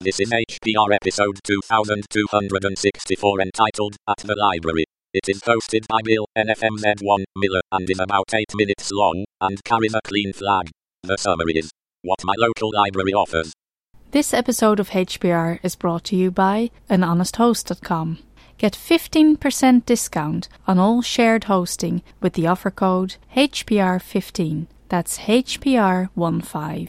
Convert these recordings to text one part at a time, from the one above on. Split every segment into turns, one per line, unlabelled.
This is HPR episode 2264 entitled At the Library. It is hosted by Bill, NFMZ1, Miller, and is about 8 minutes long, and carries a clean flag. The summary is what my local library offers.
This episode of HPR is brought to you by anhonesthost.com. Get 15% discount on all shared hosting with the offer code HPR15. That's HPR15.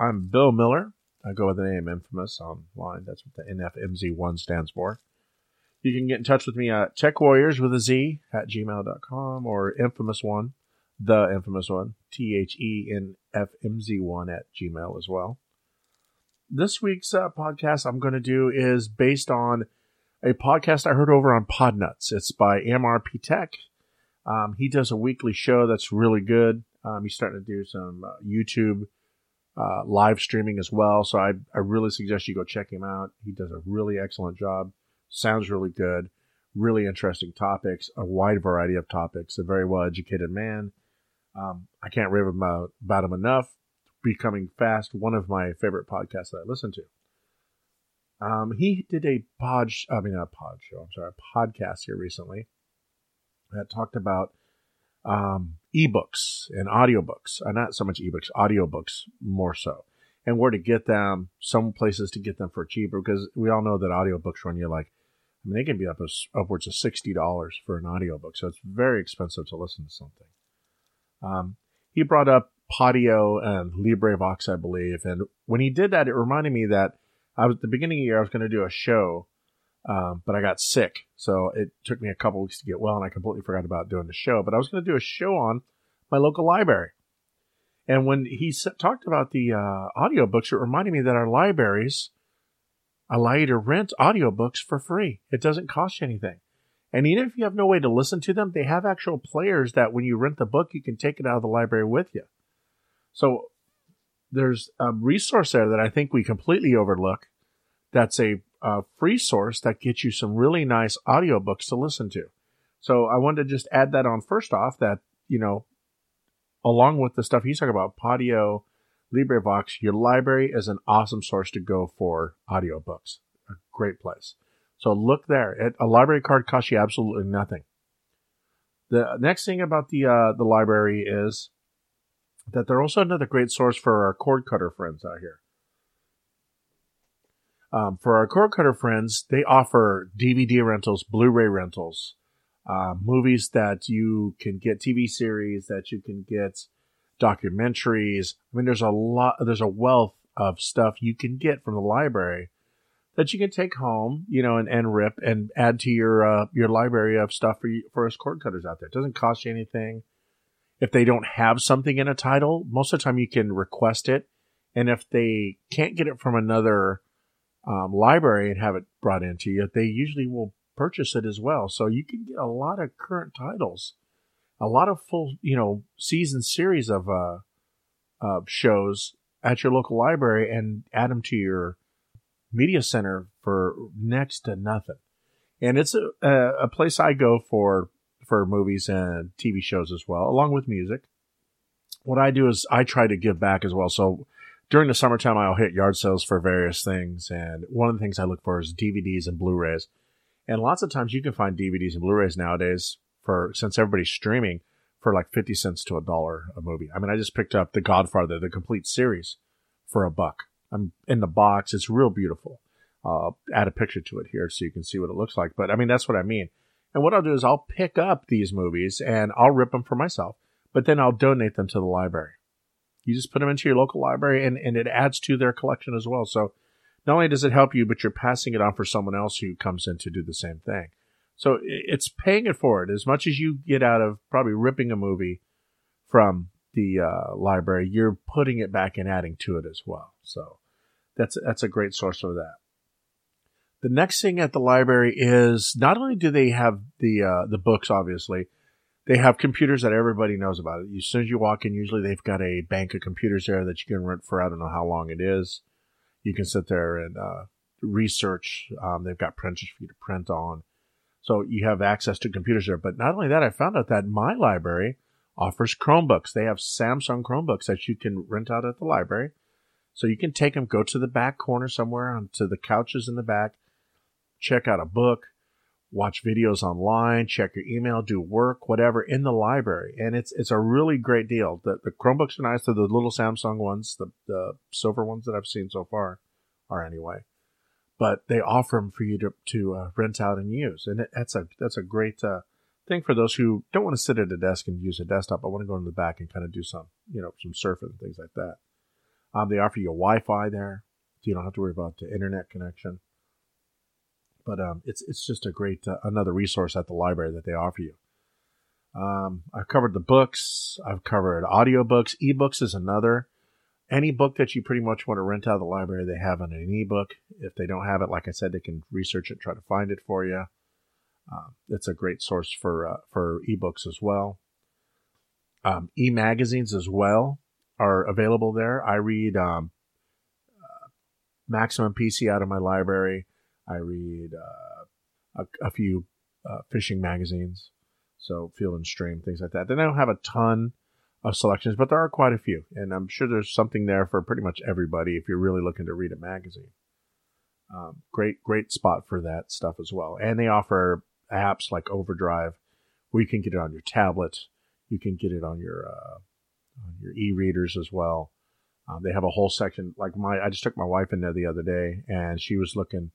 I'm Bill Miller. I go by the name Infamous online. That's what the NFMZ1 stands for. You can get in touch with me at Tech Warriors with a Z at gmail.com or Infamous One, the Infamous One, T H E N F M Z 1 at gmail as well. This week's uh, podcast I'm going to do is based on a podcast I heard over on Podnutz. It's by MRP Tech. Um, he does a weekly show that's really good. Um, he's starting to do some uh, YouTube uh, live streaming as well. So I, I really suggest you go check him out. He does a really excellent job. Sounds really good. Really interesting topics, a wide variety of topics. A very well educated man. Um, I can't rave about, about him enough. Becoming fast, one of my favorite podcasts that I listen to. Um, he did a pod, I mean, a pod show, I'm sorry, a podcast here recently that talked about um, ebooks and audiobooks. Uh, not so much ebooks, audiobooks more so. And where to get them, some places to get them for cheaper, because we all know that audiobooks run you like, I mean, they can be up as, upwards of $60 for an audiobook. So it's very expensive to listen to something. Um, he brought up Podio and LibriVox, I believe. And when he did that, it reminded me that I was at the beginning of the year, I was going to do a show um, but I got sick, so it took me a couple weeks to get well, and I completely forgot about doing the show. But I was going to do a show on my local library, and when he talked about the uh, audiobooks, it reminded me that our libraries allow you to rent audiobooks for free. It doesn't cost you anything, and even if you have no way to listen to them, they have actual players that when you rent the book, you can take it out of the library with you. So there's a resource there that I think we completely overlook. That's a a free source that gets you some really nice audiobooks to listen to. So I wanted to just add that on first off that, you know, along with the stuff he's talking about, Podio, LibriVox, your library is an awesome source to go for audiobooks. A great place. So look there. A library card costs you absolutely nothing. The next thing about the uh, the library is that they're also another great source for our cord cutter friends out here. Um, for our cord cutter friends, they offer DVD rentals, Blu-ray rentals, uh, movies that you can get, TV series that you can get, documentaries. I mean, there's a lot, there's a wealth of stuff you can get from the library that you can take home, you know, and, and rip and add to your uh, your library of stuff for you, for us cord cutters out there. It doesn't cost you anything. If they don't have something in a title, most of the time you can request it, and if they can't get it from another um, library and have it brought into you, they usually will purchase it as well. So you can get a lot of current titles, a lot of full, you know, season series of uh, uh, shows at your local library and add them to your media center for next to nothing. And it's a, a place I go for for movies and TV shows as well, along with music. What I do is I try to give back as well. So during the summertime, I'll hit yard sales for various things. And one of the things I look for is DVDs and Blu-rays. And lots of times you can find DVDs and Blu-rays nowadays for, since everybody's streaming, for like 50 cents to a dollar a movie. I mean, I just picked up The Godfather, the complete series for a buck. I'm in the box. It's real beautiful. I'll add a picture to it here so you can see what it looks like. But I mean, that's what I mean. And what I'll do is I'll pick up these movies and I'll rip them for myself, but then I'll donate them to the library. You just put them into your local library and, and it adds to their collection as well. So not only does it help you, but you're passing it on for someone else who comes in to do the same thing. So it's paying it forward as much as you get out of probably ripping a movie from the uh, library. You're putting it back and adding to it as well. So that's that's a great source of that. The next thing at the library is not only do they have the uh, the books, obviously, they have computers that everybody knows about. As soon as you walk in, usually they've got a bank of computers there that you can rent for I don't know how long it is. You can sit there and uh, research. Um, they've got printers for you to print on. So you have access to computers there. But not only that, I found out that my library offers Chromebooks. They have Samsung Chromebooks that you can rent out at the library. So you can take them, go to the back corner somewhere onto the couches in the back, check out a book, watch videos online, check your email, do work, whatever in the library. And it's it's a really great deal. The the Chromebooks are nice. They're the little Samsung ones, the the silver ones that I've seen so far, are anyway but they offer them for you to, to uh, rent out and use. And it, that's a, that's a great, uh, thing for those who don't want to sit at a desk and use a desktop, but want to go in the back and kind of do some, you know, some surfing and things like that. Um, they offer you Wi-Fi there, so you don't have to worry about the internet connection. But um, it's it's just a great uh, another resource at the library that they offer you. Um, I've covered the books. I've covered audiobooks. Ebooks is another any book that you pretty much want to rent out of the library, they have on an ebook. If they don't have it, like I said, they can research it, try to find it for you. Uh, it's a great source for uh, for ebooks as well. Um, e magazines as well are available there. I read um, uh, Maximum PC out of my library. I read uh, a, a, few uh, fishing magazines, so Field and Stream things like that. Then I don't have a ton of selections, but there are quite a few, and I'm sure there's something there for pretty much everybody if you're really looking to read a magazine. Um, great, great spot for that stuff as well. And they offer apps like Overdrive, where you can get it on your tablet, you can get it on your uh, on your e-readers as well. Um, they have a whole section like my. I just took my wife in there the other day, and she was looking.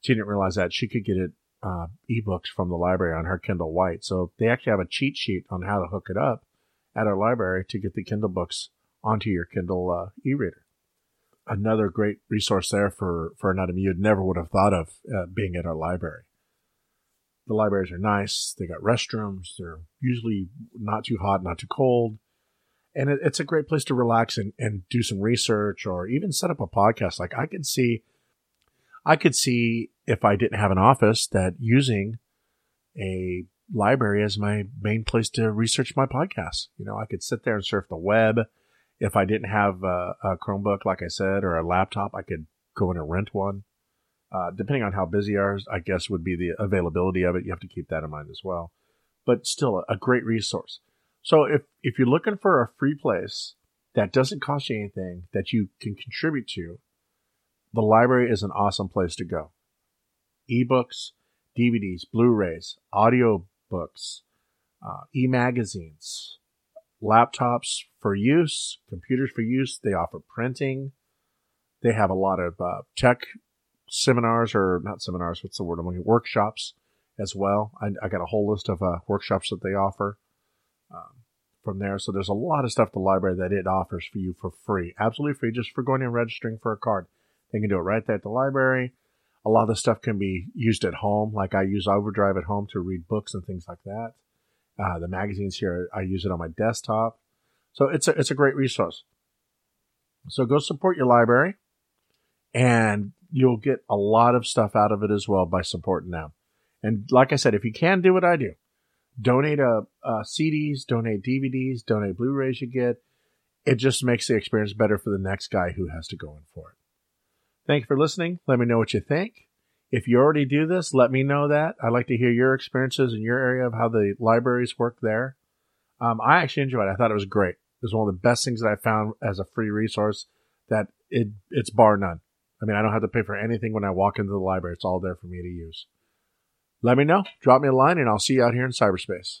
She didn't realize that she could get it uh, ebooks from the library on her Kindle White. So they actually have a cheat sheet on how to hook it up at our library to get the Kindle books onto your Kindle uh, e-reader. Another great resource there for, for anatomy you'd never would have thought of uh, being at our library. The libraries are nice. They got restrooms. They're usually not too hot, not too cold. And it, it's a great place to relax and, and do some research or even set up a podcast. Like I can see, I could see if I didn't have an office that using a library as my main place to research my podcasts. You know, I could sit there and surf the web. If I didn't have a, a Chromebook, like I said, or a laptop, I could go in and rent one. Uh, depending on how busy ours, I guess would be the availability of it. You have to keep that in mind as well. But still, a, a great resource. So if if you're looking for a free place that doesn't cost you anything that you can contribute to, the library is an awesome place to go. Ebooks, DVDs, Blu-rays, audio books, uh, e-magazines, laptops for use, computers for use. They offer printing. They have a lot of uh, tech seminars or not seminars. What's the word I'm looking? Workshops as well. I, I, got a whole list of uh, workshops that they offer um, from there. So there's a lot of stuff the library that it offers for you for free, absolutely free, just for going and registering for a card. They can do it right there at the library. A lot of the stuff can be used at home. Like I use Overdrive at home to read books and things like that. Uh, the magazines here, I use it on my desktop. So it's a, it's a great resource. So go support your library and you'll get a lot of stuff out of it as well by supporting them. And like I said, if you can do what I do, donate a, a CDs, donate DVDs, donate Blu-rays you get. It just makes the experience better for the next guy who has to go in for it. Thank you for listening. Let me know what you think. If you already do this, let me know that. I'd like to hear your experiences in your area of how the libraries work there. Um, I actually enjoyed it. I thought it was great. It was one of the best things that I found as a free resource that it it's bar none. I mean, I don't have to pay for anything when I walk into the library. It's all there for me to use. Let me know. Drop me a line and I'll see you out here in cyberspace.